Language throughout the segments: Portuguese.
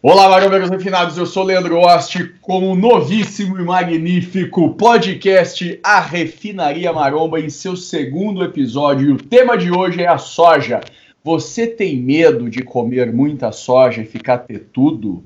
Olá, marombeiros refinados, eu sou Leandro Osti com o novíssimo e magnífico podcast A Refinaria Maromba em seu segundo episódio. E o tema de hoje é a soja. Você tem medo de comer muita soja e ficar tetudo?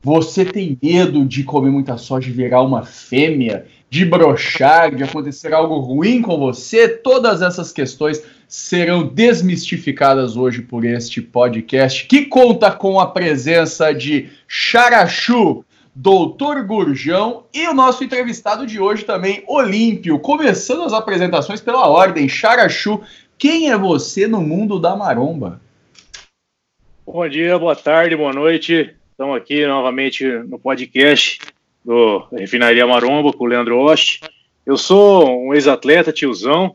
Você tem medo de comer muita soja e virar uma fêmea? De brochar, de acontecer algo ruim com você? Todas essas questões serão desmistificadas hoje por este podcast, que conta com a presença de Charachu, Doutor Gurjão e o nosso entrevistado de hoje também, Olímpio. Começando as apresentações pela ordem, Charachu, quem é você no mundo da maromba? Bom dia, boa tarde, boa noite. Estamos aqui novamente no podcast do Refinaria Maromba com o Leandro Oste. Eu sou um ex-atleta, tiozão,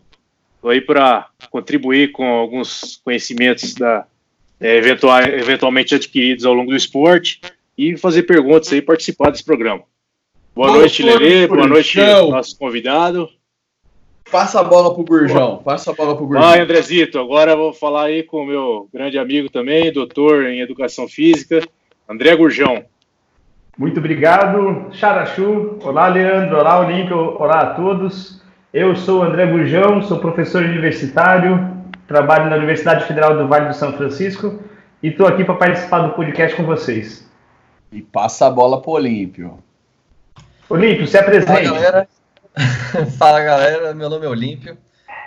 Estou aí para contribuir com alguns conhecimentos da, é, eventual, eventualmente adquiridos ao longo do esporte e fazer perguntas aí, participar desse programa. Boa noite, Lelê. Boa noite, nosso convidado. Passa a bola pro Gurjão. Passa a bola pro Gurjão. Vai, Andrezito. Agora eu vou falar aí com o meu grande amigo também, doutor em Educação Física, André Gurjão. Muito obrigado, Charachu. Olá, Leandro. Olá, Olímpio. Olá a todos. Eu sou André Gurjão, sou professor universitário, trabalho na Universidade Federal do Vale do São Francisco e estou aqui para participar do podcast com vocês. E passa a bola para o Olímpio. Olímpio, se apresente. Fala galera. Fala galera, meu nome é Olímpio.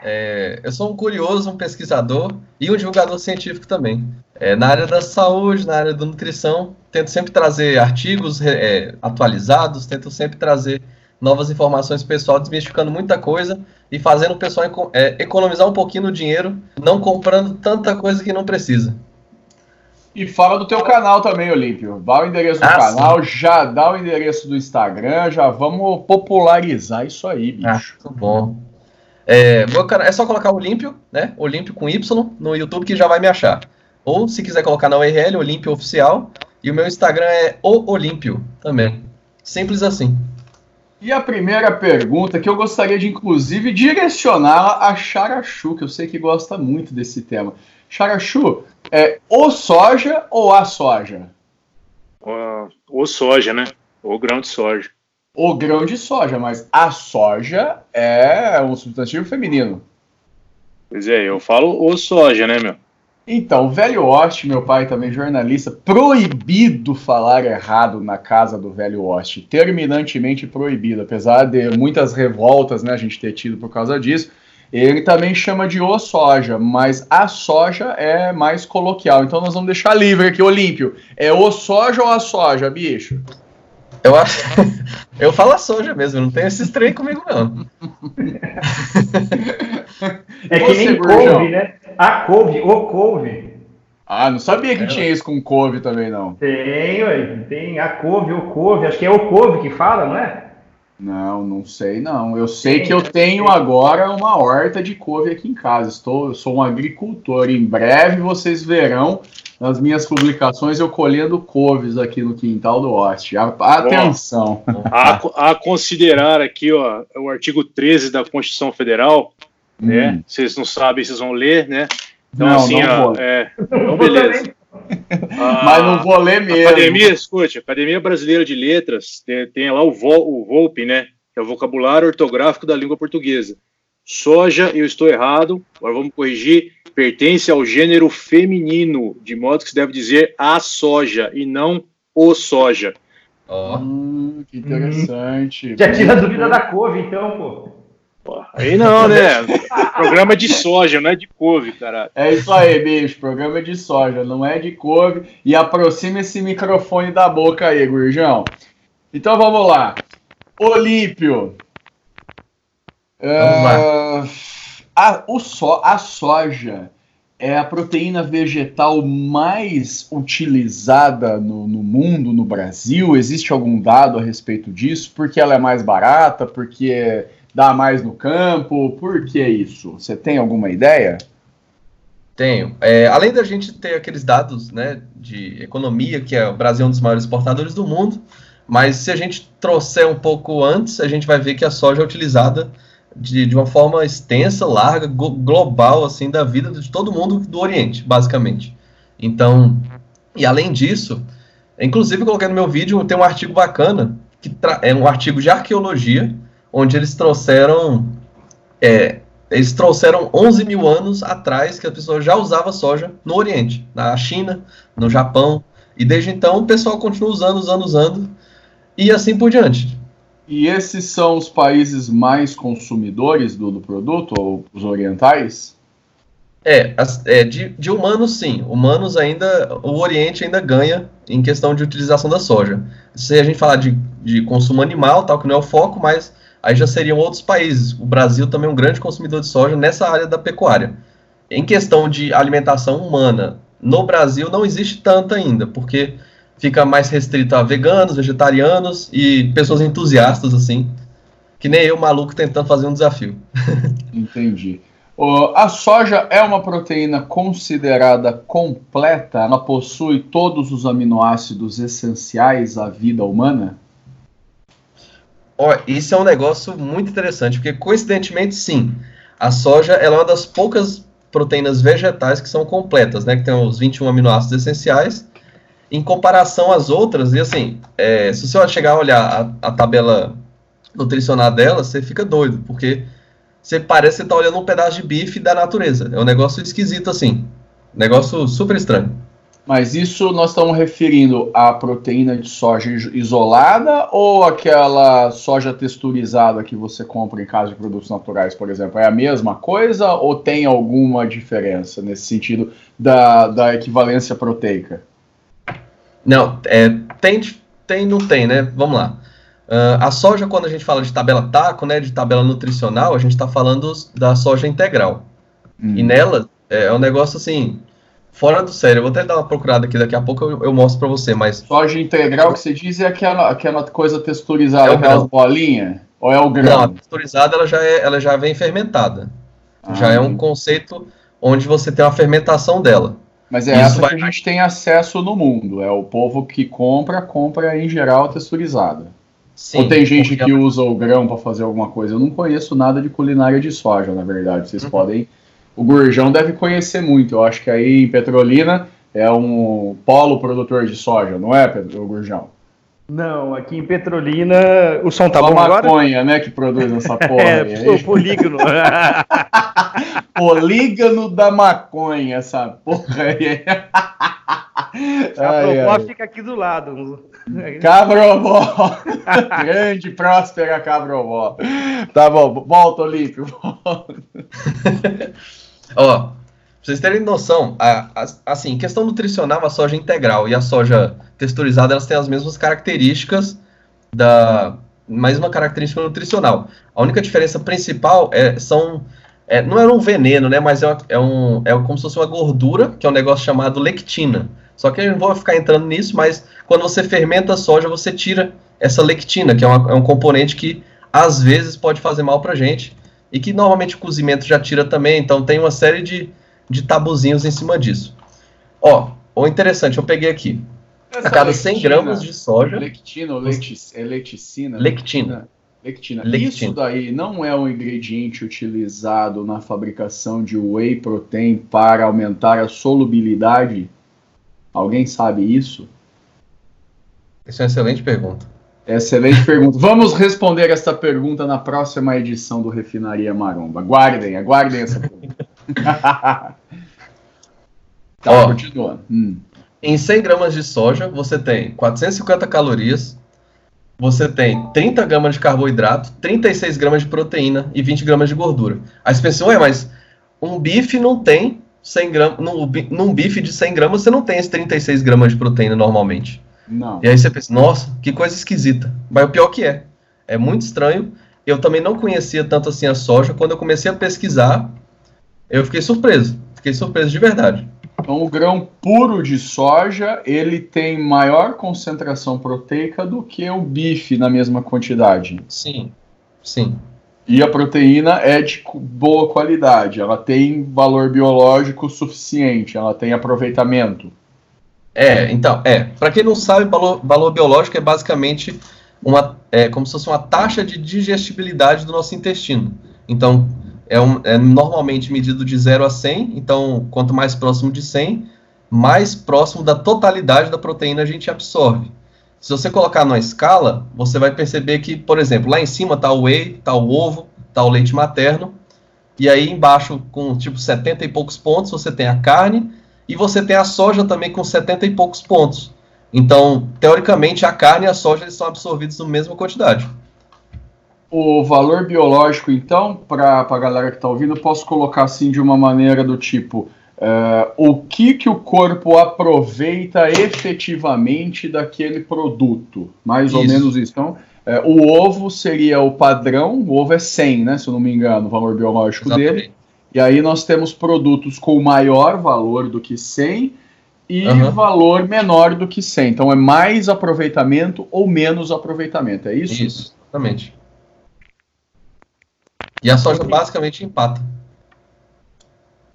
É, eu sou um curioso, um pesquisador e um divulgador científico também. É, na área da saúde, na área da nutrição, tento sempre trazer artigos é, atualizados, tento sempre trazer novas informações pessoal, desmistificando muita coisa e fazendo o pessoal é, economizar um pouquinho no dinheiro, não comprando tanta coisa que não precisa. E fala do teu canal também, Olímpio. Dá o endereço do ah, canal, sim. já dá o endereço do Instagram, já vamos popularizar isso aí, bicho. Ah, muito bom. É, meu canal, é só colocar Olímpio, né? Olímpio com Y no YouTube que já vai me achar. Ou se quiser colocar na URL, Olímpio Oficial. E o meu Instagram é o Olímpio também. Simples assim. E a primeira pergunta, que eu gostaria de, inclusive, direcionar a Charachu, que eu sei que gosta muito desse tema. Charachu, é o soja ou a soja? Uh, o soja, né? O grão de soja. O grão de soja, mas a soja é um substantivo feminino. Pois é, eu falo o soja, né, meu? Então, o velho Oste, meu pai também jornalista, proibido falar errado na casa do velho Oste, terminantemente proibido, apesar de muitas revoltas né, a gente ter tido por causa disso. Ele também chama de o soja, mas a soja é mais coloquial. Então nós vamos deixar livre aqui, Olímpio. É o soja ou a soja, bicho? Eu acho. Eu falo a soja mesmo, não tem esse trem comigo, não. é que nem couve, né? A couve, o couve. Ah, não sabia que é, tinha isso com couve também, não. Tem, ué, tem a couve, o couve. Acho que é o couve que fala, não é? Não, não sei não. Eu sei tem, que eu tenho agora uma horta de couve aqui em casa. Estou, eu sou um agricultor. Em breve vocês verão nas minhas publicações eu colhendo couves aqui no quintal do Oeste. Atenção. A, a, considerar aqui ó, o artigo 13 da Constituição Federal, hum. né? Vocês não sabem, vocês vão ler, né? Então, não, assim, não ó, é, então beleza. Ah, Mas não vou ler mesmo. Academia, escute, Academia Brasileira de Letras tem, tem lá o, Vol, o VOLP, né? Que é o vocabulário ortográfico da língua portuguesa. Soja, eu estou errado, agora vamos corrigir, pertence ao gênero feminino, de modo que se deve dizer a soja e não o soja. Ó, oh. que interessante. Já tira a dúvida da couve, então, pô. Aí não, né? programa de soja, não é de couve, cara. É isso aí, bicho. Programa de soja, não é de couve. E aproxima esse microfone da boca aí, Gurjão. Então vamos lá. Olímpio. Uh, a, o so, a soja é a proteína vegetal mais utilizada no, no, mundo, no Brasil? Existe algum dado a respeito disso? Porque ela é mais barata? Porque dá mais no campo? Por que isso? Você tem alguma ideia? Tenho. É, além da gente ter aqueles dados né, de economia, que é o Brasil é um dos maiores exportadores do mundo, mas se a gente trouxer um pouco antes, a gente vai ver que a soja é utilizada de, de uma forma extensa, larga, global, assim, da vida de todo mundo do Oriente, basicamente. Então, e além disso, Inclusive, coloquei no meu vídeo, tem um artigo bacana, que é um artigo de arqueologia, onde eles trouxeram é, eles trouxeram 11 mil anos atrás que a pessoa já usava soja no Oriente, na China, no Japão, e desde então o pessoal continua usando, usando, usando, e assim por diante. E esses são os países mais consumidores do, do produto, ou os orientais? É, é de, de, humanos sim. Humanos ainda, o Oriente ainda ganha em questão de utilização da soja. Se a gente falar de, de consumo animal, tal, que não é o foco, mas aí já seriam outros países. O Brasil também é um grande consumidor de soja nessa área da pecuária. Em questão de alimentação humana, no Brasil não existe tanta ainda, porque fica mais restrito a veganos, vegetarianos e pessoas entusiastas, assim, que nem eu, maluco, tentando fazer um desafio. Entendi. a soja é uma proteína considerada completa? Ela possui todos os aminoácidos essenciais à vida humana? Ó, isso é um negócio muito interessante, porque coincidentemente, sim, a soja ela é uma das poucas proteínas vegetais que são completas, né? Que tem os 21 aminoácidos essenciais, em comparação às outras, e assim, é, se você chegar a olhar a, a, tabela nutricional dela, você fica doido, porque você parece que você tá olhando um pedaço de bife da natureza. É um negócio esquisito assim. Negócio super estranho. Mas isso nós estamos referindo à proteína de soja isolada ou aquela soja texturizada que você compra em casa de produtos naturais, por exemplo? É a mesma coisa ou tem alguma diferença nesse sentido da, da equivalência proteica? Não, é, tem, tem, não tem, né? Vamos lá. Uh, a soja, quando a gente fala de tabela taco, né, de tabela nutricional, a gente está falando da soja integral. Hum. E nela é, é um negócio assim, fora do sério. Eu vou até dar uma procurada aqui, daqui a pouco eu, eu mostro para você, mas... Soja integral que você diz é aquela, aquela coisa texturizada, é aquelas bolinhas? Ou é o grão? Não, a texturizada ela já, é, ela já vem fermentada. Ah, já é um conceito onde você tem uma fermentação dela. Mas é Isso essa vai... que a gente tem acesso no mundo. É o povo que compra, compra em geral texturizada. Sim, Ou tem gente que usa o grão para fazer alguma coisa? Eu não conheço nada de culinária de soja, na verdade. Vocês uhum. podem o Gurjão deve conhecer muito. Eu acho que aí em Petrolina é um polo produtor de soja, não é, Pedro, Gurjão? Não, aqui em Petrolina o som tá Só bom maconha, agora? maconha, né, que produz essa porra é, aí. Polígono. polígono da maconha, essa porra aí. A Provó fica aqui do lado. Cabrovó. Grande, próspera Cabrovó. Tá bom, volta, Olímpio. Ó, pra vocês terem noção, a, a, assim, questão nutricional, a soja integral e a soja texturizada, elas têm as mesmas características da mesma característica nutricional. A única diferença principal é, são é, não é um veneno, né? Mas é, uma, é, um, é como se fosse uma gordura, que é um negócio chamado lectina. Só que eu não vou ficar entrando nisso, mas quando você fermenta a soja, você tira essa lectina, que é, uma, é um componente que às vezes pode fazer mal pra gente e que normalmente o cozimento já tira também, então tem uma série de, de tabuzinhos em cima disso. Ó, o interessante, eu peguei aqui. Essa a cada 100 gramas de soja. Lectina ou é leticina? Lectina. Lectina. Lectina. Isso daí não é um ingrediente utilizado na fabricação de whey protein para aumentar a solubilidade? Alguém sabe isso? Essa é uma excelente pergunta. Excelente pergunta. Vamos responder essa pergunta na próxima edição do Refinaria Maromba. Aguardem, aguardem essa pergunta. tá, Ó, continuando. Hum. Em 100 gramas de soja, você tem 450 calorias, você tem 30 gramas de carboidrato, 36 gramas de proteína e 20 gramas de gordura. Aí você pensa, ué, mas um bife não tem 100 gramas, num, num bife de 100 gramas você não tem esses 36 gramas de proteína normalmente. Não. E aí você pensa, nossa, que coisa esquisita. Mas o pior que é. É muito estranho. Eu também não conhecia tanto assim a soja. Quando eu comecei a pesquisar, eu fiquei surpreso. Fiquei surpreso de verdade. Então, o grão puro de soja, ele tem maior concentração proteica do que o bife na mesma quantidade. Sim, sim. E a proteína é de boa qualidade, ela tem valor biológico suficiente, ela tem aproveitamento. É, então, é. Para quem não sabe, valor, valor biológico é basicamente uma, é, como se fosse uma taxa de digestibilidade do nosso intestino. Então, é, um, é normalmente medido de 0 a 100, então, quanto mais próximo de 100, mais próximo da totalidade da proteína a gente absorve. Se você colocar numa escala, você vai perceber que, por exemplo, lá em cima está o whey, está o ovo, está o leite materno, e aí embaixo, com tipo 70 e poucos pontos, você tem a carne, e você tem a soja também com 70 e poucos pontos. Então, teoricamente, a carne e a soja eles são absorvidos na mesma quantidade. O valor biológico, então, para a galera que está ouvindo, eu posso colocar assim de uma maneira do tipo: uh, o que, que o corpo aproveita efetivamente daquele produto? Mais isso. ou menos isso. Então, uh, o ovo seria o padrão, o ovo é 100, né? Se eu não me engano, o valor biológico Exatamente. dele. E aí nós temos produtos com maior valor do que 100 e uhum. valor menor do que 100. Então é mais aproveitamento ou menos aproveitamento, é isso? Isso, exatamente. E a soja basicamente empata.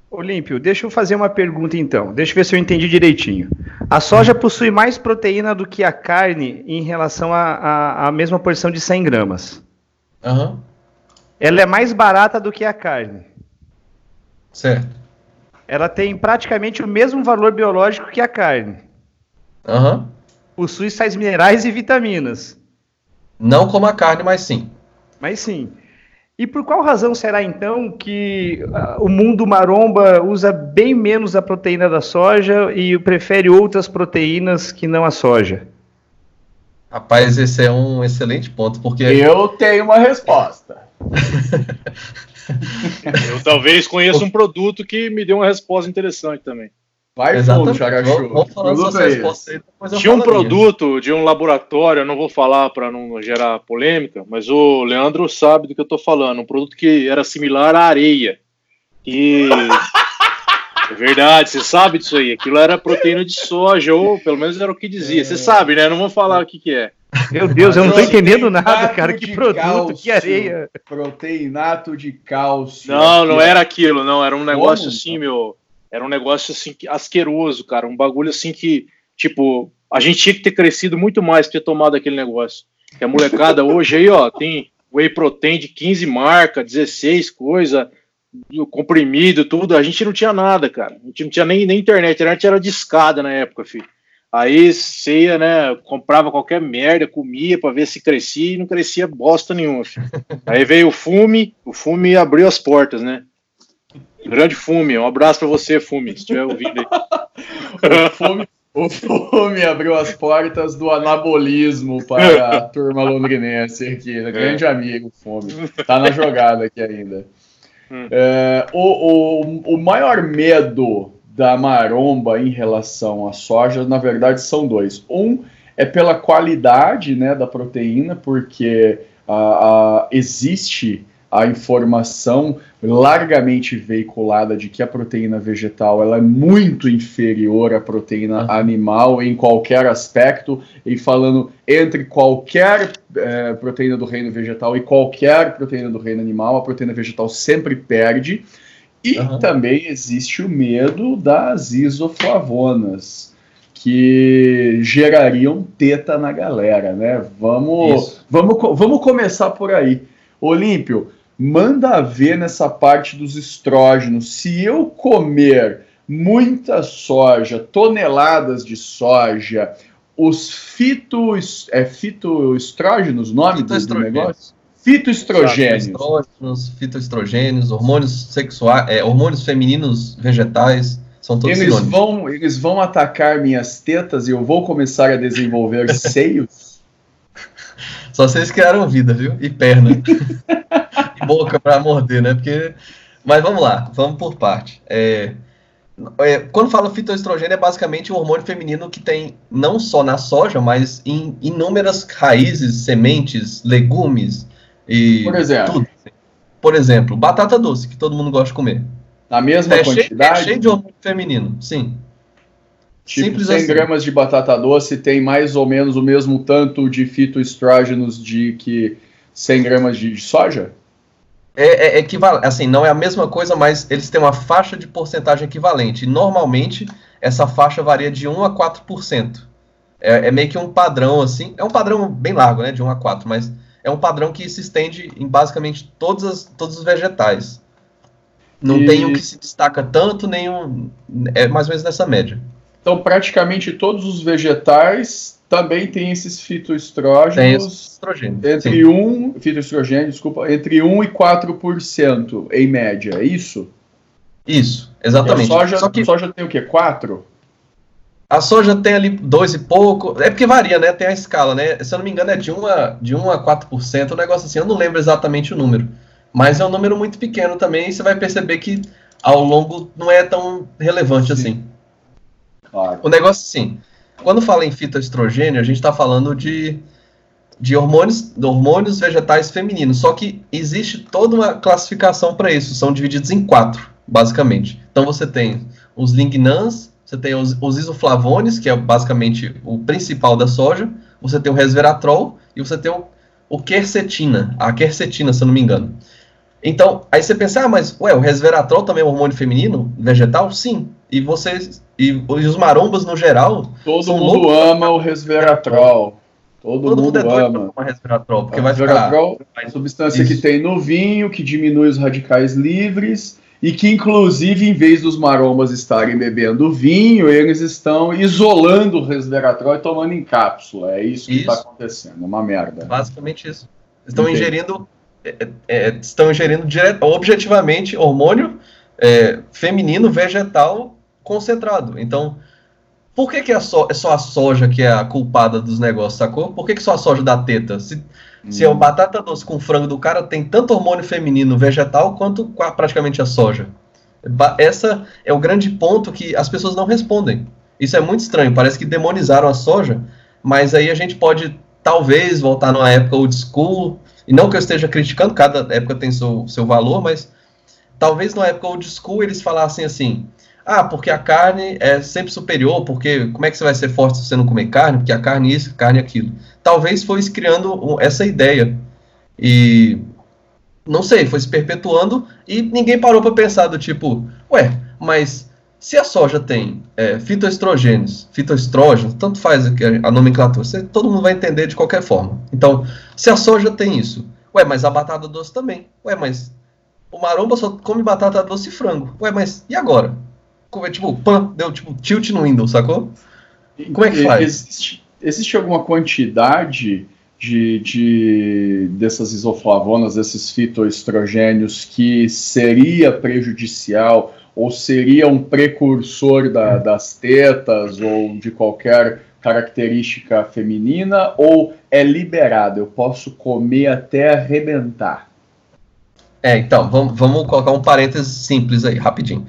Olímpio, deixa eu fazer uma pergunta então. Deixa eu ver se eu entendi direitinho. A soja possui mais proteína do que a carne em relação à mesma porção de 100 gramas. Uhum. Ela é mais barata do que a carne. Certo. Ela tem praticamente o mesmo valor biológico que a carne. Uhum. Possui sais minerais e vitaminas. Não como a carne, mas sim. Mas sim. E por qual razão será então que uh, o mundo maromba usa bem menos a proteína da soja e prefere outras proteínas que não a soja? Rapaz, esse é um excelente ponto, porque. Eu tenho uma resposta. Eu talvez conheça um produto que me deu uma resposta interessante também. Vai fundo, Charachu. Vamos falar suas respostas aí, Tinha um produto de um laboratório, eu não vou falar para não gerar polêmica, mas o Leandro sabe do que eu estou falando. Um produto que era similar à areia. E. é verdade, você sabe disso aí. Aquilo era proteína de soja, ou pelo menos era o que dizia. Você sabe, né? Não vou falar o que, que é. Meu Deus, eu não tô entendendo nada, cara. Que produto, cálcio, que areia. Proteinato de cálcio. Não, não era aquilo, não. Era um negócio Como? assim, meu. Era um negócio assim asqueroso, cara. Um bagulho assim que, tipo, a gente tinha que ter crescido muito mais ter tomado aquele negócio. Que a molecada hoje aí, ó, tem whey protein de 15 marca, 16 coisa, comprimido, tudo. A gente não tinha nada, cara. A gente não tinha nem, nem internet. A internet era discada na época, filho. Aí você ia, né, comprava qualquer merda, comia para ver se crescia e não crescia bosta nenhuma. Filho. Aí veio o fume, o fume abriu as portas, né? Grande fume, um abraço para você, fume, se estiver ouvindo aí. o, fume, o fume abriu as portas do anabolismo para a turma londrinense aqui, né? grande é. amigo, fume. Tá na jogada aqui ainda. Hum. É, o, o, o maior medo da maromba em relação à soja, na verdade, são dois. Um é pela qualidade né, da proteína, porque existe a informação largamente veiculada de que a proteína vegetal ela é muito inferior à proteína uhum. animal em qualquer aspecto, e falando entre qualquer é, proteína do reino vegetal e qualquer proteína do reino animal, a proteína vegetal sempre perde. E uhum. também existe o medo das isoflavonas, que gerariam teta na galera, né? Vamos, vamos, vamos começar por aí. Olímpio, manda ver nessa parte dos estrógenos. Se eu comer muita soja, toneladas de soja, os fito, é, fitoestrógenos, nome do, do negócio? Fitoestrogênios. Fitoestrogênios, hormônios sexuais, é, hormônios femininos vegetais, são todos eles vão Eles vão atacar minhas tetas e eu vou começar a desenvolver seios? Só vocês criaram vida, viu? E perna. boca para morder, né? Porque... Mas vamos lá, vamos por parte. É... É, quando fala fitoestrogênio, é basicamente um hormônio feminino que tem não só na soja, mas em inúmeras raízes, sementes, legumes, e Por exemplo. Tudo. Por exemplo, batata doce, que todo mundo gosta de comer. Na mesma é quantidade? Cheio, é cheio de hormônio feminino, sim. Tipo, Simples 100 assim. gramas de batata doce tem mais ou menos o mesmo tanto de fitoestrógenos de que 100 gramas de soja? É, é equivalente, assim, não é a mesma coisa, mas eles têm uma faixa de porcentagem equivalente. Normalmente, essa faixa varia de 1 a 4%. É, é meio que um padrão, assim, é um padrão bem largo, né, de 1 a 4, mas é um padrão que se estende em basicamente todos, as, todos os vegetais. Não e... tem um que se destaca tanto, nenhum. É mais ou menos nessa média. Então, praticamente todos os vegetais também têm esses fitoestrógenos Tem entre 1, fitoestrogênio, desculpa, entre 1 e 4% em média, é isso? Isso, exatamente. E a soja, Só que... soja tem o quê? 4? A soja tem ali 2 e pouco. É porque varia, né? Tem a escala, né? Se eu não me engano, é de 1 a, de 1 a 4%, um negócio assim. Eu não lembro exatamente o número. Mas é um número muito pequeno também, e você vai perceber que ao longo não é tão relevante Sim. assim. Claro. O negócio sim. Quando fala em fitoestrogênio, a gente está falando de, de hormônios, de hormônios vegetais femininos. Só que existe toda uma classificação para isso. São divididos em quatro, basicamente. Então você tem os lignans, você tem os, os isoflavones, que é basicamente o principal da soja. Você tem o resveratrol e você tem o, o quercetina, a quercetina, se eu não me engano. Então, aí você pensa, ah, mas ué, o resveratrol também é um hormônio feminino, vegetal? Sim. E vocês e, e os marombas no geral. Todo mundo loucos, ama o resveratrol. Todo, Todo mundo, mundo é ama. o resveratrol, porque o vai resveratrol ficar... é a substância Isso. que tem no vinho, que diminui os radicais livres e que, inclusive, em vez dos marombas estarem bebendo vinho, eles estão isolando o resveratrol e tomando em cápsula. É isso que está acontecendo, é uma merda. Basicamente isso. Estão Entendi. ingerindo é, é, estão ingerindo direto, objetivamente hormônio é, feminino vegetal concentrado. Então, por que, que é, só, é só a soja que é a culpada dos negócios, sacou? Por que, que só a soja dá teta? Se, hum. se a batata doce com frango do cara tem tanto hormônio feminino vegetal quanto praticamente a soja. Essa é o grande ponto que as pessoas não respondem. Isso é muito estranho, parece que demonizaram a soja, mas aí a gente pode talvez voltar numa época old school, e não que eu esteja criticando, cada época tem seu, seu valor, mas talvez na época old school eles falassem assim: ah, porque a carne é sempre superior, porque como é que você vai ser forte se você não comer carne? Porque a carne é isso, a carne é aquilo. Talvez foi se criando essa ideia. E não sei, foi se perpetuando e ninguém parou para pensar do tipo, ué, mas se a soja tem é, fitoestrogênios, fitoestrógenos, tanto faz a nomenclatura, você, todo mundo vai entender de qualquer forma. Então, se a soja tem isso, ué, mas a batata doce também. Ué, mas o maromba só come batata doce e frango. Ué, mas e agora? Como é, tipo, pan, deu tipo tilt no Windows, sacou? Como é que faz? Existe, existe alguma quantidade de, de, dessas isoflavonas, desses fitoestrogênios que seria prejudicial ou seria um precursor da, das tetas ou de qualquer característica feminina ou é liberado? Eu posso comer até arrebentar? É, então, vamos, vamos colocar um parênteses simples aí, rapidinho.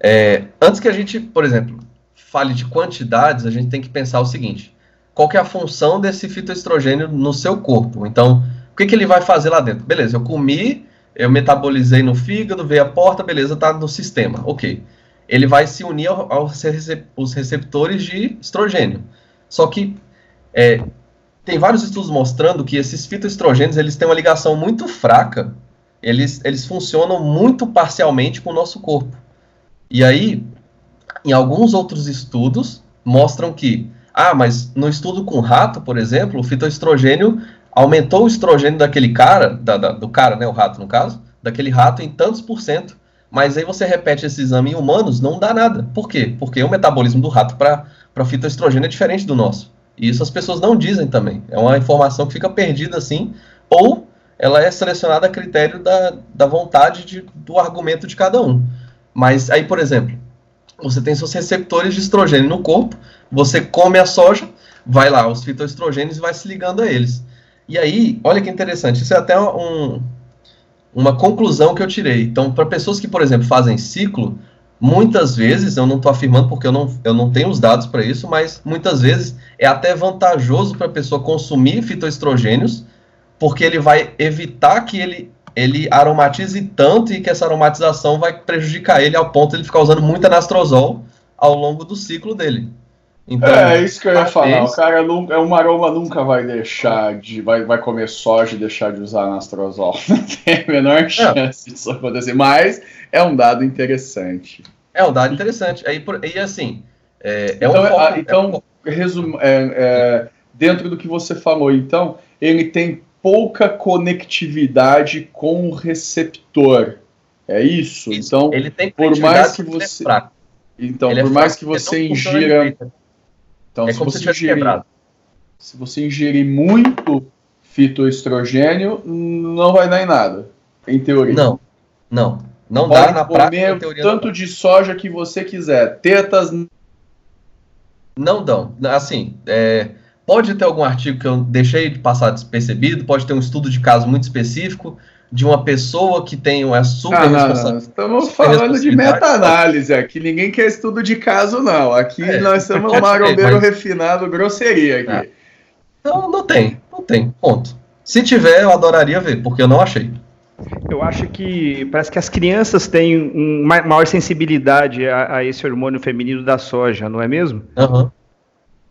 É, antes que a gente, por exemplo, fale de quantidades, a gente tem que pensar o seguinte: qual é a função desse fitoestrogênio no seu corpo? Então, o que, que ele vai fazer lá dentro? Beleza, eu comi eu metabolizei no fígado, veio a porta, beleza, tá no sistema, ok. Ele vai se unir aos receptores de estrogênio. Só que é, tem vários estudos mostrando que esses fitoestrogênios eles têm uma ligação muito fraca, eles, eles funcionam muito parcialmente com o nosso corpo. E aí, em alguns outros estudos, mostram que, ah, mas no estudo com rato, por exemplo, o fitoestrogênio aumentou o estrogênio daquele cara, da, da, do cara, né, o rato no caso, daquele rato em tantos por cento, mas aí você repete esse exame em humanos, não dá nada. Por quê? Porque o metabolismo do rato para fitoestrogênio é diferente do nosso. E isso as pessoas não dizem também. É uma informação que fica perdida assim, ou ela é selecionada a critério da, da vontade de, do argumento de cada um. Mas aí, por exemplo, você tem seus receptores de estrogênio no corpo, você come a soja, vai lá, os fitoestrogênios vai se ligando a eles. E aí, olha que interessante, isso é até um, uma conclusão que eu tirei. Então, para pessoas que, por exemplo, fazem ciclo, muitas vezes, eu não estou afirmando porque eu não, eu não tenho os dados para isso, mas muitas vezes é até vantajoso para a pessoa consumir fitoestrogênios, porque ele vai evitar que ele, ele aromatize tanto e que essa aromatização vai prejudicar ele ao ponto de ele ficar usando muito anastrozol ao longo do ciclo dele. Então, é, é isso que eu ia falar. O cara nunca, é um maromba nunca vai deixar de. Vai, vai comer soja e deixar de usar anastrozol. Não tem a menor é. chance é. disso acontecer. Mas é um dado interessante. É um dado interessante. Aí, por, e assim. É, é então, um foco, a, então é um... Resum, é, dentro do que você falou, então, ele tem pouca conectividade com o receptor. É isso? isso. Então, ele tem por mais que você. Então, Ele é por é mais que você é ingira. Então, é se você ingerir, se você ingerir muito fitoestrogênio, não vai dar em nada, em teoria. Não, não. Não Pode dá na prática. Teoria tanto de soja que você quiser. Tetas. Não dão. Assim, é, pode ter algum artigo que eu deixei de passar despercebido, pode ter um estudo de caso muito específico de uma pessoa que tem uma super ah, responsabilidade. Estamos falando de meta-análise aqui, ninguém quer estudo de caso, não. Aqui é, nós somos um marombeiro mas... refinado, grosseria aqui. É. Não, não tem, não tem, ponto. Se tiver, eu adoraria ver, porque eu não achei. Eu acho que parece que as crianças têm uma maior sensibilidade a, a esse hormônio feminino da soja, não é mesmo? Uhum.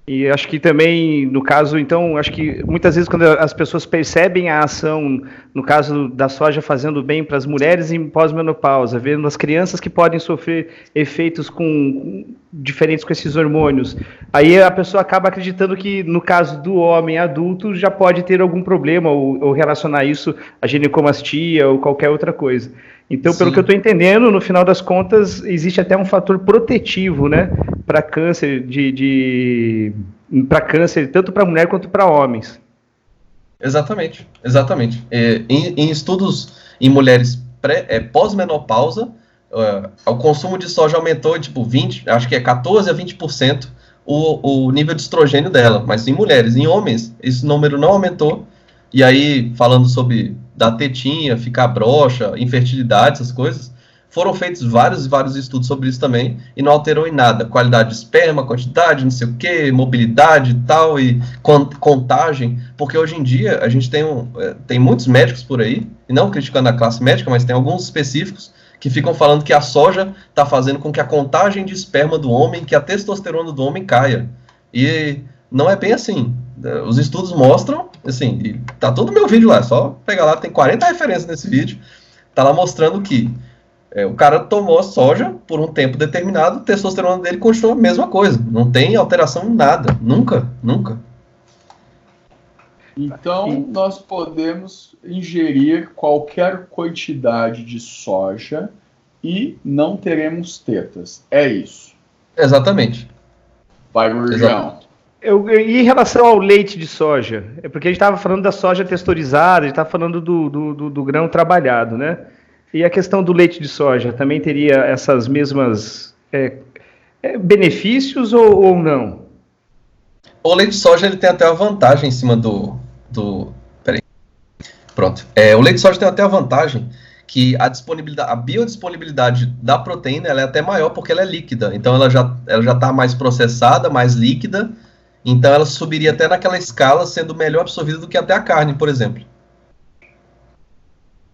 E acho que também, no caso, então, acho que muitas vezes quando as pessoas percebem a ação, no caso da soja fazendo bem para as mulheres em pós-menopausa, vendo as crianças que podem sofrer efeitos com, diferentes com esses hormônios, aí a pessoa acaba acreditando que no caso do homem adulto já pode ter algum problema ou, ou relacionar isso a ginecomastia ou qualquer outra coisa. Então, Sim. pelo que eu estou entendendo, no final das contas, existe até um fator protetivo, né, para câncer de, de para câncer tanto para mulher quanto para homens. Exatamente, exatamente. É, em, em, estudos em mulheres pré, é, pós-menopausa, uh, o consumo de soja aumentou tipo 20, acho que é 14 a 20% o, o nível de estrogênio dela, mas em mulheres, em homens, esse número não aumentou. E aí, falando sobre da tetinha, ficar broxa, infertilidade, essas coisas, foram feitos vários e vários estudos sobre isso também e não alterou em nada. Qualidade de esperma, quantidade, não sei o que, mobilidade e tal, e contagem, porque hoje em dia a gente tem, um, é, tem muitos médicos por aí, e não criticando a classe médica, mas tem alguns específicos que ficam falando que a soja está fazendo com que a contagem de esperma do homem, que a testosterona do homem caia. E não é bem assim. Os estudos mostram, assim, tá todo meu vídeo lá, é só pegar lá, tem 40 referências nesse vídeo, tá lá mostrando que é, o cara tomou soja por um tempo determinado, a testosterona dele continua a mesma coisa, não tem alteração em nada, nunca, nunca. Então, nós podemos ingerir qualquer quantidade de soja e não teremos tetas. É isso. Exatamente. Vai, Gurjão. Eu, em relação ao leite de soja? É porque a gente estava falando da soja texturizada, a gente estava falando do, do, do, do, grão trabalhado, né? E a questão do leite de soja também teria essas mesmas é, é, benefícios ou, ou, não? O leite de soja ele tem até a vantagem em cima do. do peraí. Pronto. É, o leite de soja tem até a vantagem que a disponibilidade, a biodisponibilidade da proteína ela é até maior porque ela é líquida. Então ela já ela já está mais processada, mais líquida então ela subiria até naquela escala, sendo melhor absorvida do que até a carne, por exemplo.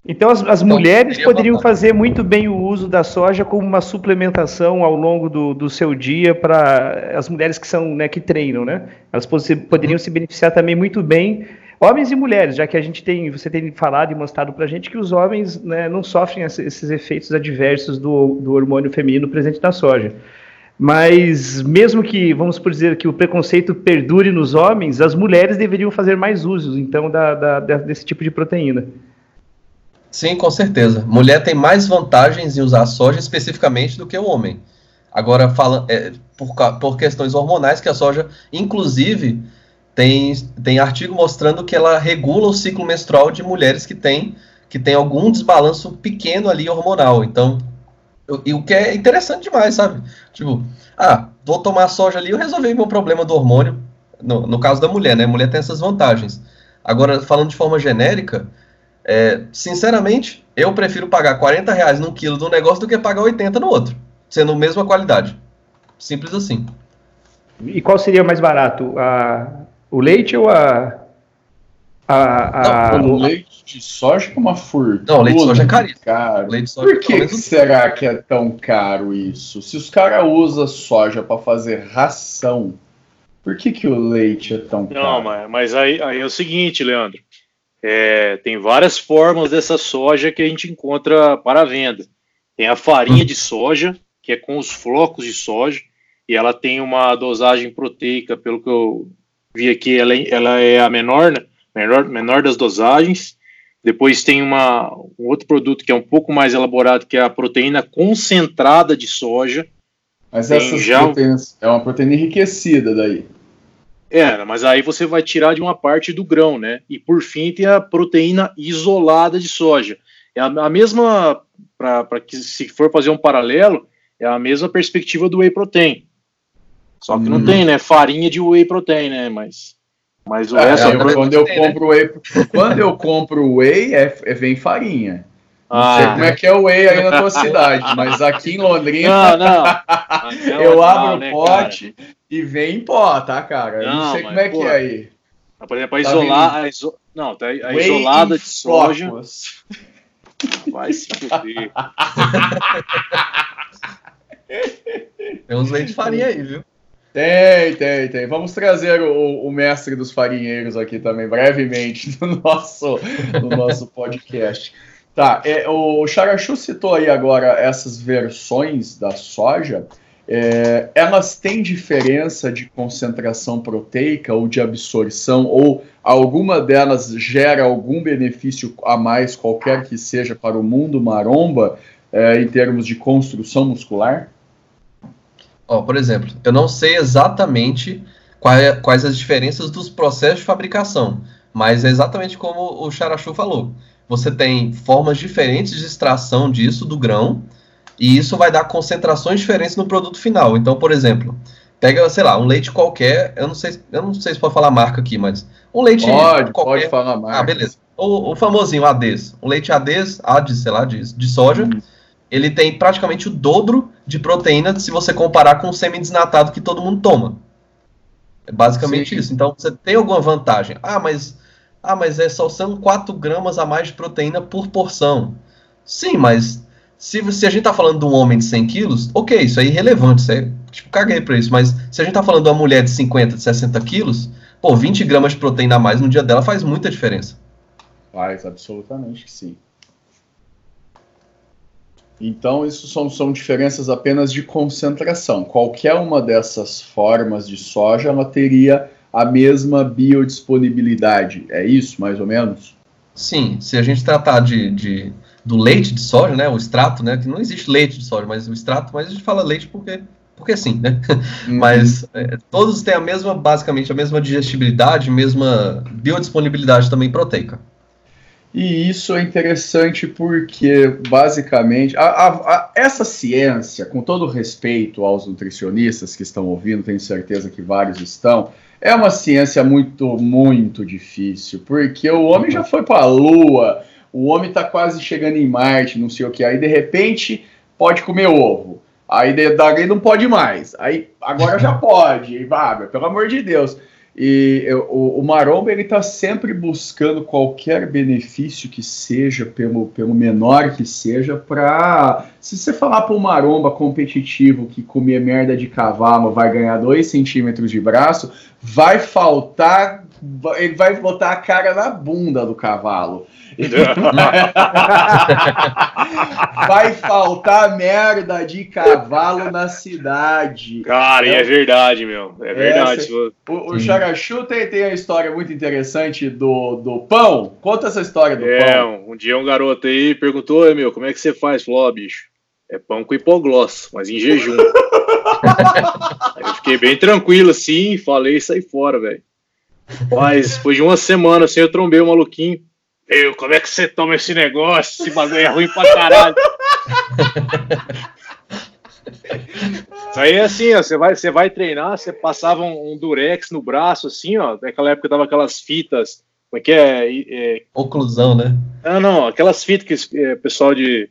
Então as, as então, mulheres poderiam fazer muito bem o uso da soja como uma suplementação ao longo do, do seu dia para as mulheres que são né, que treinam, né? Elas poderiam se beneficiar também muito bem, homens e mulheres, já que a gente tem, você tem falado e mostrado para a gente que os homens né, não sofrem esses efeitos adversos do, do hormônio feminino presente na soja. Mas mesmo que, vamos por dizer, que o preconceito perdure nos homens, as mulheres deveriam fazer mais uso, então, da, da, desse tipo de proteína. Sim, com certeza. Mulher tem mais vantagens em usar soja especificamente do que o homem. Agora, fala, é, por, por questões hormonais, que a soja, inclusive, tem, tem artigo mostrando que ela regula o ciclo menstrual de mulheres que têm que tem algum desbalanço pequeno ali hormonal. Então, e o que é interessante demais, sabe? Tipo, ah, vou tomar soja ali, eu resolvi meu problema do hormônio. No, no caso da mulher, né? A mulher tem essas vantagens. Agora, falando de forma genérica, é, sinceramente, eu prefiro pagar 40 reais num quilo de um negócio do que pagar 80 no outro, sendo a mesma qualidade. Simples assim. E qual seria mais barato? A, o leite ou a, a, a, não, o leite de soja é uma fortuna. Não, leite de soja é caríssimo. Caro. Leite de soja Por que, que será que é tão caro isso? Se os caras usam soja para fazer ração, por que, que o leite é tão caro? Não, mas, mas aí, aí é o seguinte, Leandro. É, tem várias formas dessa soja que a gente encontra para venda. Tem a farinha de soja, que é com os flocos de soja, e ela tem uma dosagem proteica, pelo que eu vi aqui, ela, é, ela é a menor, né? Menor, menor das dosagens. Depois tem uma, um outro produto que é um pouco mais elaborado, que é a proteína concentrada de soja, Mas essas já... proteínas é uma proteína enriquecida daí. É, mas aí você vai tirar de uma parte do grão, né? E por fim tem a proteína isolada de soja. É a, a mesma, para que se for fazer um paralelo, é a mesma perspectiva do whey protein. Só que hum. não tem, né? Farinha de whey protein, né? Mas, mas o é, resto. É, eu, quando eu né? compro whey, quando eu compro whey, é, é vem farinha. Não ah, sei como é que é o whey aí na tua cidade, mas aqui em Londrina, não, não. eu não, abro o né, pote cara? e vem em pó, tá, cara? Eu não, sei como é pô, que é aí. Por exemplo, a tá isolar, a iso... não, tá a isolada de soja. Vai se fuder. Tem uns leite de farinha aí, viu? Tem, tem, tem. Vamos trazer o, o, mestre dos farinheiros aqui também, brevemente, no nosso, no nosso podcast. Tá, é, o Charachu citou aí agora essas versões da soja. É, elas têm diferença de concentração proteica ou de absorção, ou alguma delas gera algum benefício a mais, qualquer que seja, para o mundo maromba, é, em termos de construção muscular? Ó, por exemplo, eu não sei exatamente quais, quais as diferenças dos processos de fabricação, mas é exatamente como o Charachu falou. Você tem formas diferentes de extração disso do grão, e isso vai dar concentrações diferentes no produto final. Então, por exemplo, pega, sei lá, um leite qualquer, eu não sei, eu não sei se pode falar marca aqui, mas um leite pode, qualquer. Pode falar marca. Ah, beleza. O, o famosinho ADES, um leite ADES, ADES, sei lá, de, de soja, hum. Ele tem praticamente o dobro de proteína se você comparar com o semi-desnatado que todo mundo toma. É basicamente Sim. isso. Então, você tem alguma vantagem. Ah, mas, ah, mas é só são 4 gramas a mais de proteína por porção. Sim, mas se, se a gente tá falando de um homem de 100 quilos, ok, isso é irrelevante, isso é, tipo, caguei pra isso. Mas se a gente tá falando de uma mulher de 50, de 60 quilos, pô, 20 gramas de proteína a mais no dia dela faz muita diferença. Faz, absolutamente que sim. Então, isso são, são diferenças apenas de concentração. Qualquer uma dessas formas de soja, ela teria a mesma biodisponibilidade. É isso, mais ou menos? Sim, se a gente tratar de, de, do leite de soja, né, o extrato, né, que não existe leite de soja, mas o extrato, mas a gente fala leite porque, porque sim, né? Uhum. Mas é, todos têm a mesma, basicamente, a mesma digestibilidade, mesma biodisponibilidade também proteica. E isso é interessante porque, basicamente, a, a, a, essa ciência, com todo respeito aos nutricionistas que estão ouvindo, tenho certeza que vários estão, é uma ciência muito, muito difícil, porque o homem já foi para a Lua, o homem está quase chegando em Marte, não sei o que, aí de repente pode comer ovo. Aí daí não pode mais. Aí agora já pode. E, ah, pelo amor de Deus. E o, o Maromba ele está sempre buscando qualquer benefício que seja, pelo, pelo menor que seja, para se você falar para um Maromba competitivo que comer merda de cavalo vai ganhar 2 centímetros de braço, vai faltar, ele vai botar a cara na bunda do cavalo. Vai faltar merda de cavalo na cidade. Cara, é, é verdade, meu. É verdade. Essa, o, o Charachu tem, tem uma história muito interessante do, do pão. Conta essa história do é, pão. Um dia um garoto aí perguntou, meu, como é que você faz? Falou, ó, oh, bicho, é pão com hipogloss, mas em jejum. eu fiquei bem tranquilo assim, falei e saí fora, velho. Mas depois de uma semana assim, eu trombei o maluquinho. Eu, como é que você toma esse negócio? Esse bagulho é ruim pra caralho. Isso aí é assim, ó, você vai, você vai treinar, você passava um, um, durex no braço, assim, ó. Naquela época tava aquelas fitas, como é que é? é... Oclusão, né? Não, não, aquelas fitas que é, o pessoal de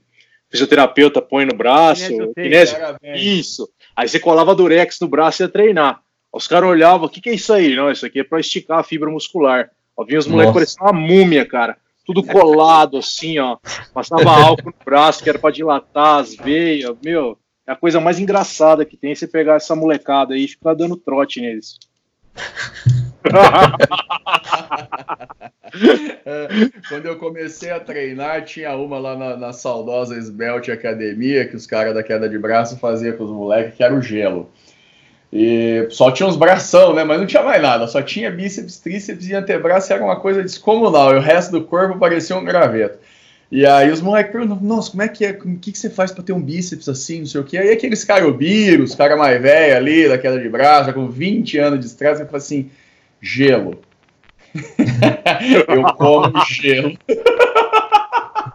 fisioterapeuta põe no braço. Kinésio, isso. Aí você colava durex no braço e ia treinar. Os caras olhavam, o que, que é isso aí? Não, isso aqui é para esticar a fibra muscular. Ó, vinha os moleques parecendo uma múmia, cara tudo colado assim, ó. Passava álcool no braço que era para dilatar as veias. Meu, é a coisa mais engraçada que tem é você pegar essa molecada aí e ficar dando trote neles. Quando eu comecei a treinar, tinha uma lá na, na saudosa Esbelt Academia que os caras da queda de braço faziam com os moleques, que era o gelo. E só tinha uns bração, né? Mas não tinha mais nada. Só tinha bíceps, tríceps e antebraço. Era uma coisa descomunal. E o resto do corpo parecia um graveto. E aí os moleques perguntam, nossa, como é que é? O que, que você faz pra ter um bíceps assim, não sei o quê? Aí aqueles caras os caras mais velhos ali, da queda de braço, já com 20 anos de estresse, você fala assim, gelo. eu como gelo.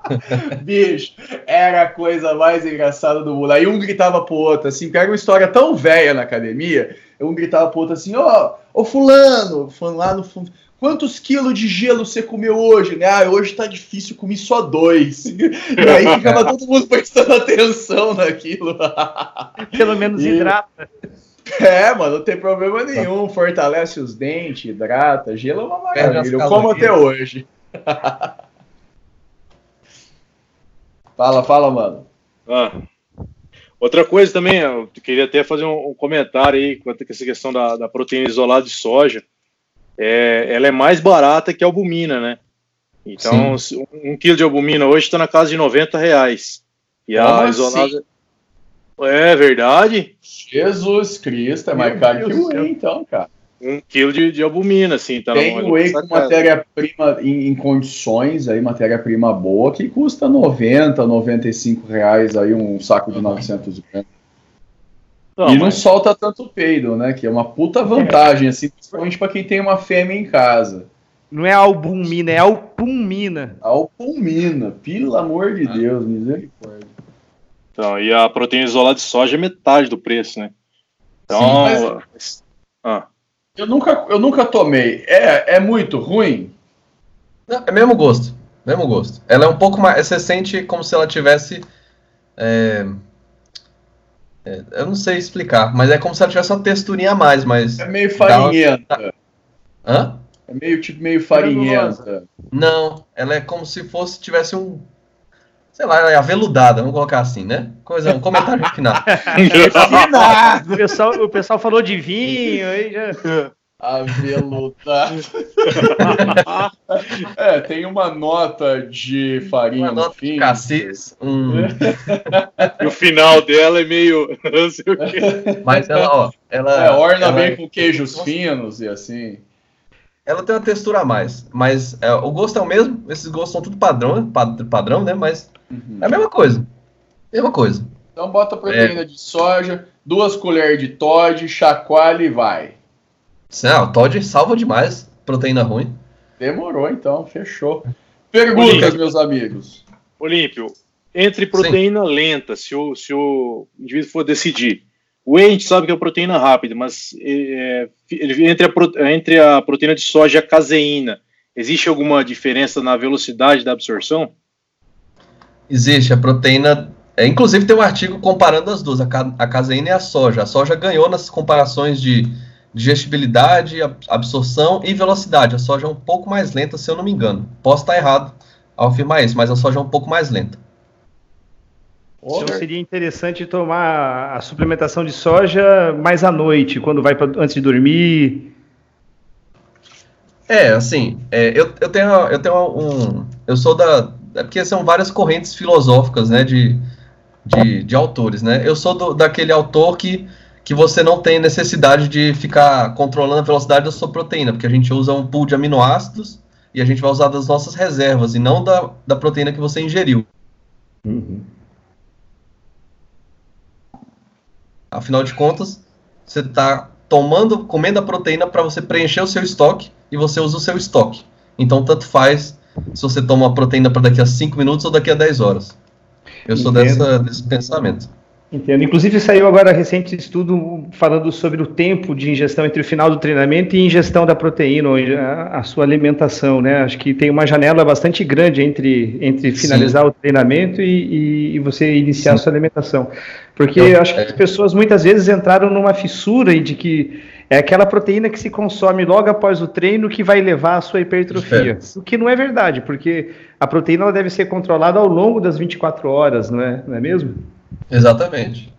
Bicho, era a coisa mais engraçada do mundo. Aí um gritava pro outro, assim, que era uma história tão velha na academia, um gritava pro outro assim, ó, oh, ô fulano, falando lá no fundo, quantos quilos de gelo você comeu hoje? Né? Ah, hoje tá difícil, comi só dois. E aí ficava todo mundo prestando atenção naquilo. Pelo menos e... hidrata. É, mano, não tem problema nenhum. Fortalece os dentes, hidrata. Gelo é uma maravilha. Eu como até hoje. Fala, fala, mano. Ah. Outra coisa também, eu queria até fazer um, um comentário aí quanto a essa questão da, da proteína isolada de soja. É, ela é mais barata que a albumina, né? Então, Sim. um quilo de albumina hoje está na casa de 90 reais. E Como a isolada. Assim? É verdade? Jesus Cristo, é mais caro que o então, cara. Um quilo de, de albumina, assim, tá Tem o whey com matéria-prima em, em, condições, aí, matéria-prima boa, que custa 90, 95 reais, aí, um saco de 900 gramas. Não, e não solta tanto peido, né? Que é uma puta vantagem, assim, principalmente para quem tem uma fêmea em casa. Não é albumina, é alpumina. Alpumina, pelo amor de ah. Deus, misericórdia. Então, e a proteína isolada de soja é metade do preço, né? Então. Sim, mas... ah. Eu, nunca, eu nunca tomei. É, é muito ruim? Não, é mesmo gosto. Mesmo gosto. Ela é um pouco mais. Você sente como se ela tivesse. É, é, eu não sei explicar, mas é como se ela tivesse uma texturinha a mais, mas. É meio farinhenta. Hã? É meio tipo meio farinhenta. Não, ela é como se fosse tivesse um sei lá, é aveludada, vamos colocar assim, né? Coisa, um comentário final. o, pessoal, o pessoal falou de vinho aí já. Aveludada. é, tem uma nota de farinha uma no fim. De cassis, um... e o final dela é meio. Mas ela, ó, ela. É, orna ela... bem com queijos finos e assim. Ela tem uma textura a mais, mas é, o gosto é o mesmo. Esses gostos são tudo padrão, padrão, né? Mas Uhum. É a mesma coisa. Mesma coisa. Então bota proteína é. de soja, duas colheres de Todd, chacoalha e vai. Não, Todd salva demais proteína ruim. Demorou então, fechou. Perguntas, Olímpio. meus amigos. Olímpio, entre proteína Sim. lenta, se o, se o indivíduo for decidir, o whey a gente sabe que é proteína rápida, mas é, entre, a, entre a proteína de soja e a caseína, existe alguma diferença na velocidade da absorção? Existe, a proteína. É, inclusive tem um artigo comparando as duas, a, ca, a caseína e a soja. A soja ganhou nas comparações de digestibilidade, absorção e velocidade. A soja é um pouco mais lenta, se eu não me engano. Posso estar errado ao afirmar isso, mas a soja é um pouco mais lenta. Então seria interessante tomar a suplementação de soja mais à noite, quando vai pra, antes de dormir. É, assim, é, eu, eu tenho, eu tenho um. Eu sou da, é porque são várias correntes filosóficas, né, de, de, de autores, né? Eu sou do, daquele autor que, que você não tem necessidade de ficar controlando a velocidade da sua proteína, porque a gente usa um pool de aminoácidos e a gente vai usar das nossas reservas e não da, da proteína que você ingeriu. Uhum. Afinal de contas, você está tomando, comendo a proteína para você preencher o seu estoque e você usa o seu estoque. Então, tanto faz se você toma uma proteína para daqui a 5 minutos ou daqui a 10 horas. Eu sou dessa, desse pensamento. Entendo. Inclusive saiu agora recente estudo falando sobre o tempo de ingestão entre o final do treinamento e ingestão da proteína, a, a sua alimentação, né? Acho que tem uma janela bastante grande entre, entre finalizar Sim. o treinamento e, e, você iniciar Sim. a sua alimentação. Porque eu acho que as pessoas muitas vezes entraram numa fissura de que é aquela proteína que se consome logo após o treino que vai levar à sua hipertrofia. O que não é verdade, porque a proteína ela deve ser controlada ao longo das 24 horas, não é, não é mesmo? Exatamente.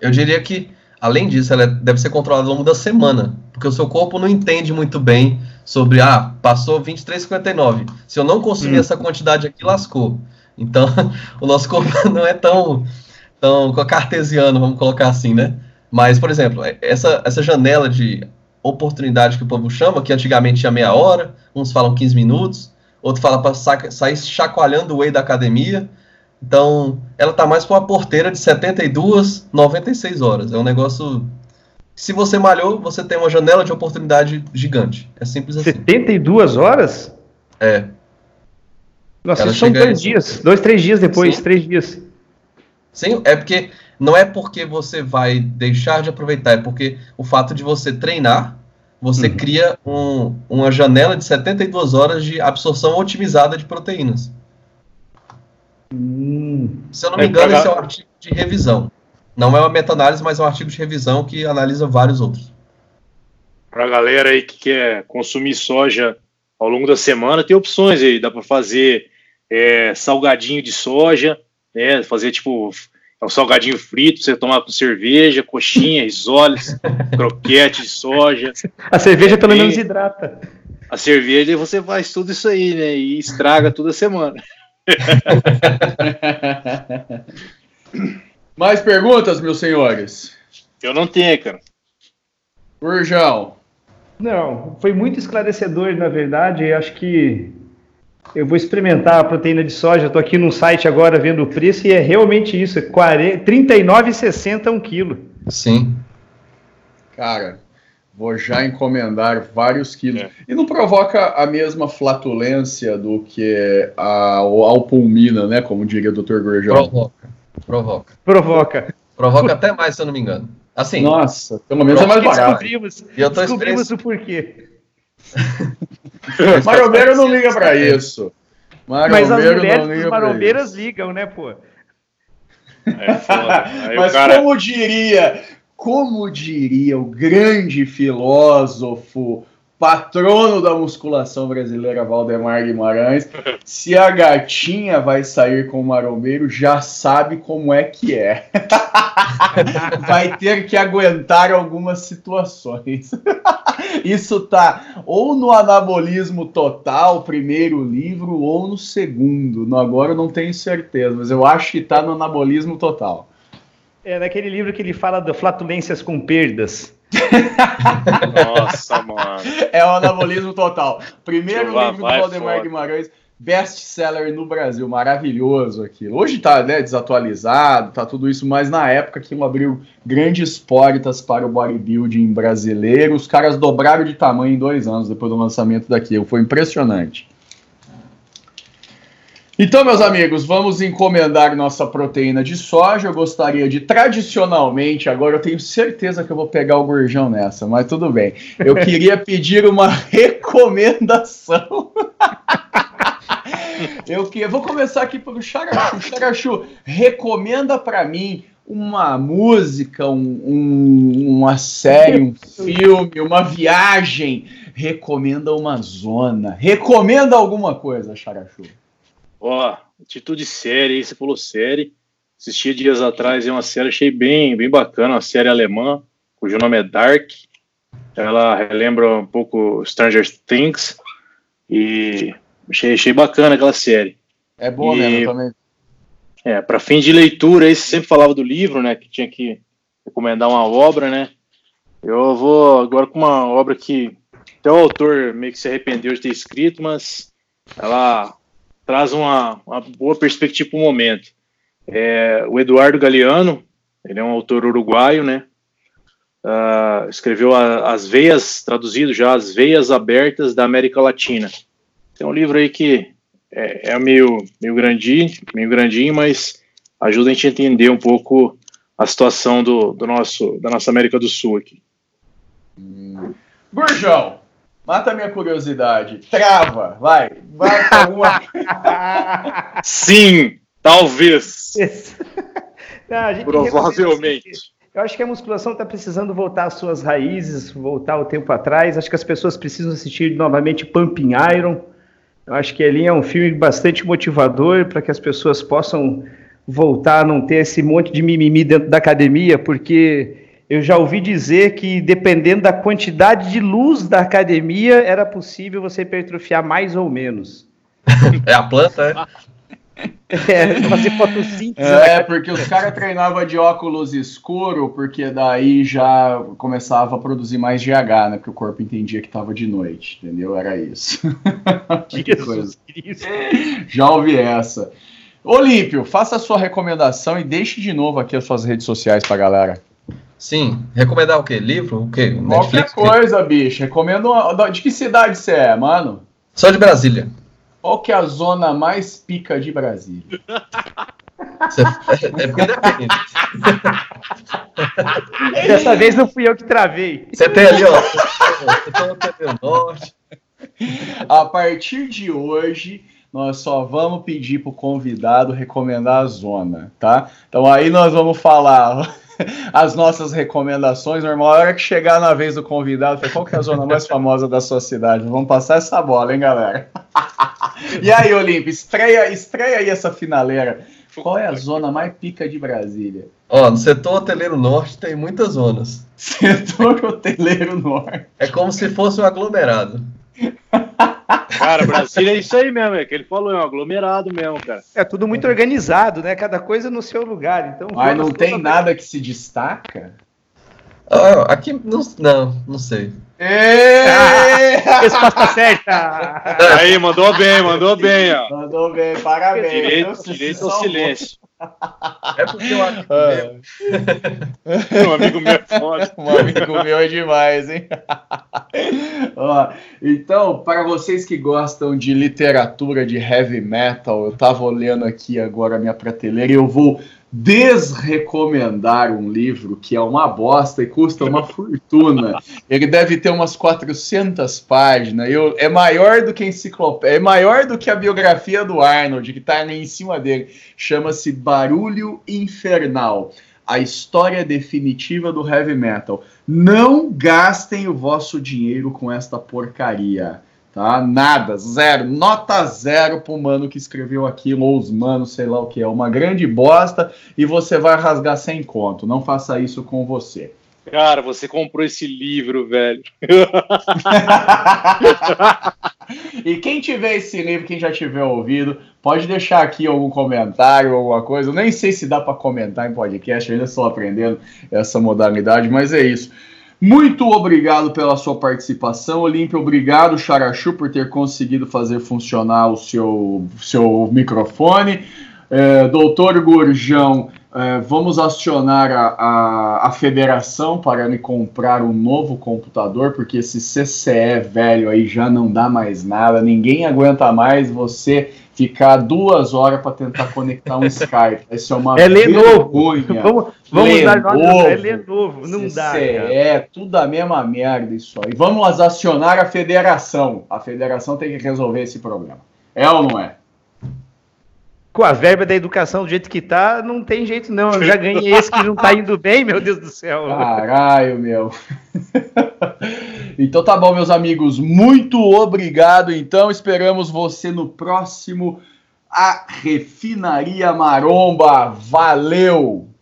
Eu diria que, além disso, ela deve ser controlada ao longo da semana, porque o seu corpo não entende muito bem sobre, ah, passou 23,59. Se eu não consumir hum. essa quantidade aqui, lascou. Então, o nosso corpo não é tão, tão cartesiano, vamos colocar assim, né? Mas, por exemplo, é, essa, essa janela de oportunidade que o povo chama, que antigamente tinha meia hora, uns falam 15 minutos, outro fala para sair chacoalhando o whey da academia. Então, ela tá mais para uma porteira de 72, 96 horas. É um negócio. Se você malhou, você tem uma janela de oportunidade gigante. É simples assim. 72 horas? É. Nossa, ela isso são dois dias. Dois, três dias depois, Sim. três dias. Sim, é porque. Não é porque você vai deixar de aproveitar, é porque o fato de você treinar, você uhum. cria um, uma janela de 72 horas de absorção otimizada de proteínas. Hum. Se eu não me é, engano, esse é um artigo de revisão. Não é uma meta-análise, mas é um artigo de revisão que analisa vários outros. Para a galera aí que quer consumir soja ao longo da semana, tem opções aí. Dá para fazer é, salgadinho de soja, né, fazer tipo um salgadinho frito, você tomar com cerveja, coxinha, risoles, croquete de soja. A cerveja pelo menos hidrata. A cerveja você faz tudo isso aí, né? E estraga toda semana. Mais perguntas, meus senhores? Eu não tenho, cara. Urjão. Não, foi muito esclarecedor, na verdade. Acho que eu vou experimentar a proteína de soja. Estou aqui no site agora vendo o preço e é realmente isso: é R$ 39,60 um quilo. Sim. Cara, Vou já encomendar vários quilos. É. E não provoca a mesma flatulência do que a, a alpulmina, né? Como diria o Dr. Gorjão. Provoca. Provoca. Provoca. Provoca até mais, se eu não me engano. Assim. Nossa, pelo menos é mais barato. Descobrimos, e eu tô descobrimos o porquê. Marombeiro não liga para isso. Marombeiro Mas as mulheres marombeiras ligam, né, pô? É Mas cara... como diria como diria o grande filósofo, patrono da musculação brasileira, Valdemar Guimarães, se a gatinha vai sair com o marombeiro, já sabe como é que é. vai ter que aguentar algumas situações. Isso tá ou no anabolismo total, primeiro livro, ou no segundo. Agora eu não tenho certeza, mas eu acho que tá no anabolismo total. É naquele livro que ele fala de flatulências com perdas. Nossa, mano. É o anabolismo total. Primeiro livro do Valdemar Guimarães, best-seller no Brasil, maravilhoso aquilo. Hoje tá né, desatualizado, tá tudo isso, mas na época aquilo abriu grandes portas para o bodybuilding brasileiro. Os caras dobraram de tamanho em dois anos depois do lançamento daquilo. Foi impressionante. Então, meus amigos, vamos encomendar nossa proteína de soja. Eu gostaria de, tradicionalmente, agora eu tenho certeza que eu vou pegar o gorjão nessa, mas tudo bem. Eu queria pedir uma recomendação. eu queria, vou começar aqui pelo Xarachu. Xarachu, recomenda para mim uma música, um, um, uma série, um filme, uma viagem. Recomenda uma zona. Recomenda alguma coisa, Xarachu. Ó, atitude série, aí você falou série. Assisti dias atrás, é uma série, achei bem, bem bacana, uma série alemã, cujo nome é Dark. Ela relembra um pouco Stranger Things. E achei, achei bacana aquela série. É boa e, mesmo também. É, para fim de leitura, aí você sempre falava do livro, né? Que tinha que recomendar uma obra, né? Eu vou agora com uma obra que até o autor meio que se arrependeu de ter escrito, mas ela traz uma, uma boa perspectiva para o momento. É, o Eduardo Galeano, ele é um autor uruguaio, né? Uh, escreveu a, As Veias, traduzido já, As Veias Abertas da América Latina. É um livro aí que é, é meio, meio grandinho, meio grandinho, mas ajuda a gente a entender um pouco a situação do, do nosso, da nossa América do Sul aqui. Hum. Mata a minha curiosidade. Trava, vai. Vai com alguma. Sim, talvez. Não, Provavelmente. Eu acho que a musculação está precisando voltar às suas raízes, voltar o tempo atrás. Acho que as pessoas precisam assistir novamente Pumping Iron. Eu acho que ali é um filme bastante motivador para que as pessoas possam voltar a não ter esse monte de mimimi dentro da academia, porque eu já ouvi dizer que, dependendo da quantidade de luz da academia, era possível você hipertrofiar mais ou menos. É a planta, é? É, fazer fotossíntese. É, porque os caras treinavam de óculos escuro, porque daí já começava a produzir mais GH, né? Porque o corpo entendia que tava de noite, entendeu? Era isso. que coisa. Já ouvi essa. Olímpio, faça a sua recomendação e deixe de novo aqui as suas redes sociais pra galera. Sim, recomendar o quê? Livro? O quê? Netflix? Qualquer coisa, bicho. Recomendo. Uma... De que cidade você é, mano? Sou de Brasília. Qual que é a zona mais pica de Brasília? É porque depende. Dessa vez não fui eu que travei. Você tem ali, ó. Você tem no norte. A partir de hoje, nós só vamos pedir para o convidado recomendar a zona, tá? Então aí nós vamos falar as nossas recomendações. Normal, a hora que chegar na vez do convidado, qual que é a zona mais famosa da sua cidade? Vamos passar essa bola, hein, galera? e aí, Olímpio, estreia, estreia aí essa finaleira. Qual é a zona mais pica de Brasília? Ó, no setor hoteleiro norte tem muitas zonas. Setor hoteleiro norte. É como se fosse um aglomerado. Cara, Brasília é isso aí mesmo, é que ele falou, é um aglomerado mesmo, cara. É tudo muito organizado, né? Cada coisa no seu lugar. Então, Mas não tem nada que se destaca? Ah, aqui não, não, não sei. Resposta certa! Aí, mandou bem, mandou bem, ó. Mandou bem, parabéns. Direito, direito ao silêncio. É porque eu acho ah. um amigo meu é foda. Um amigo meu é demais, hein? Ó, então, para vocês que gostam de literatura de heavy metal, eu tava olhando aqui agora a minha prateleira e eu vou desrecomendar um livro que é uma bosta e custa uma fortuna. Ele deve ter umas 400 páginas. Eu, é maior do que a enciclopédia, é maior do que a biografia do Arnold, que está em cima dele. Chama-se Barulho Infernal. A história definitiva do heavy metal. Não gastem o vosso dinheiro com esta porcaria tá? Nada, zero, nota zero pro mano que escreveu aquilo, ou os manos, sei lá o que é, uma grande bosta e você vai rasgar sem conto. Não faça isso com você. Cara, você comprou esse livro, velho. e quem tiver esse livro, quem já tiver ouvido, pode deixar aqui algum comentário, alguma coisa. Eu nem sei se dá para comentar em podcast, eu ainda estou aprendendo essa modalidade, mas é isso. Muito obrigado pela sua participação, Olímpio. Obrigado, Charachu, por ter conseguido fazer funcionar o seu, seu microfone. É, doutor Gurjão, é, vamos acionar a, a, a, federação para me comprar um novo computador, porque esse CCE velho aí já não dá mais nada, ninguém aguenta mais você ficar duas horas para tentar conectar um Skype. Isso é uma é vergonha. Vamos, vamos dar nome, é Lenovo, não CCE, dá. É, tudo a mesma merda isso aí. Vamos acionar a federação. A federação tem que resolver esse problema. É ou não é? Com a verba da educação do jeito que tá, não tem jeito não. Eu já ganhei esse que não tá indo bem, meu Deus do céu. Caralho, meu. então tá bom, meus amigos. Muito obrigado. Então esperamos você no próximo A Refinaria Maromba. Valeu!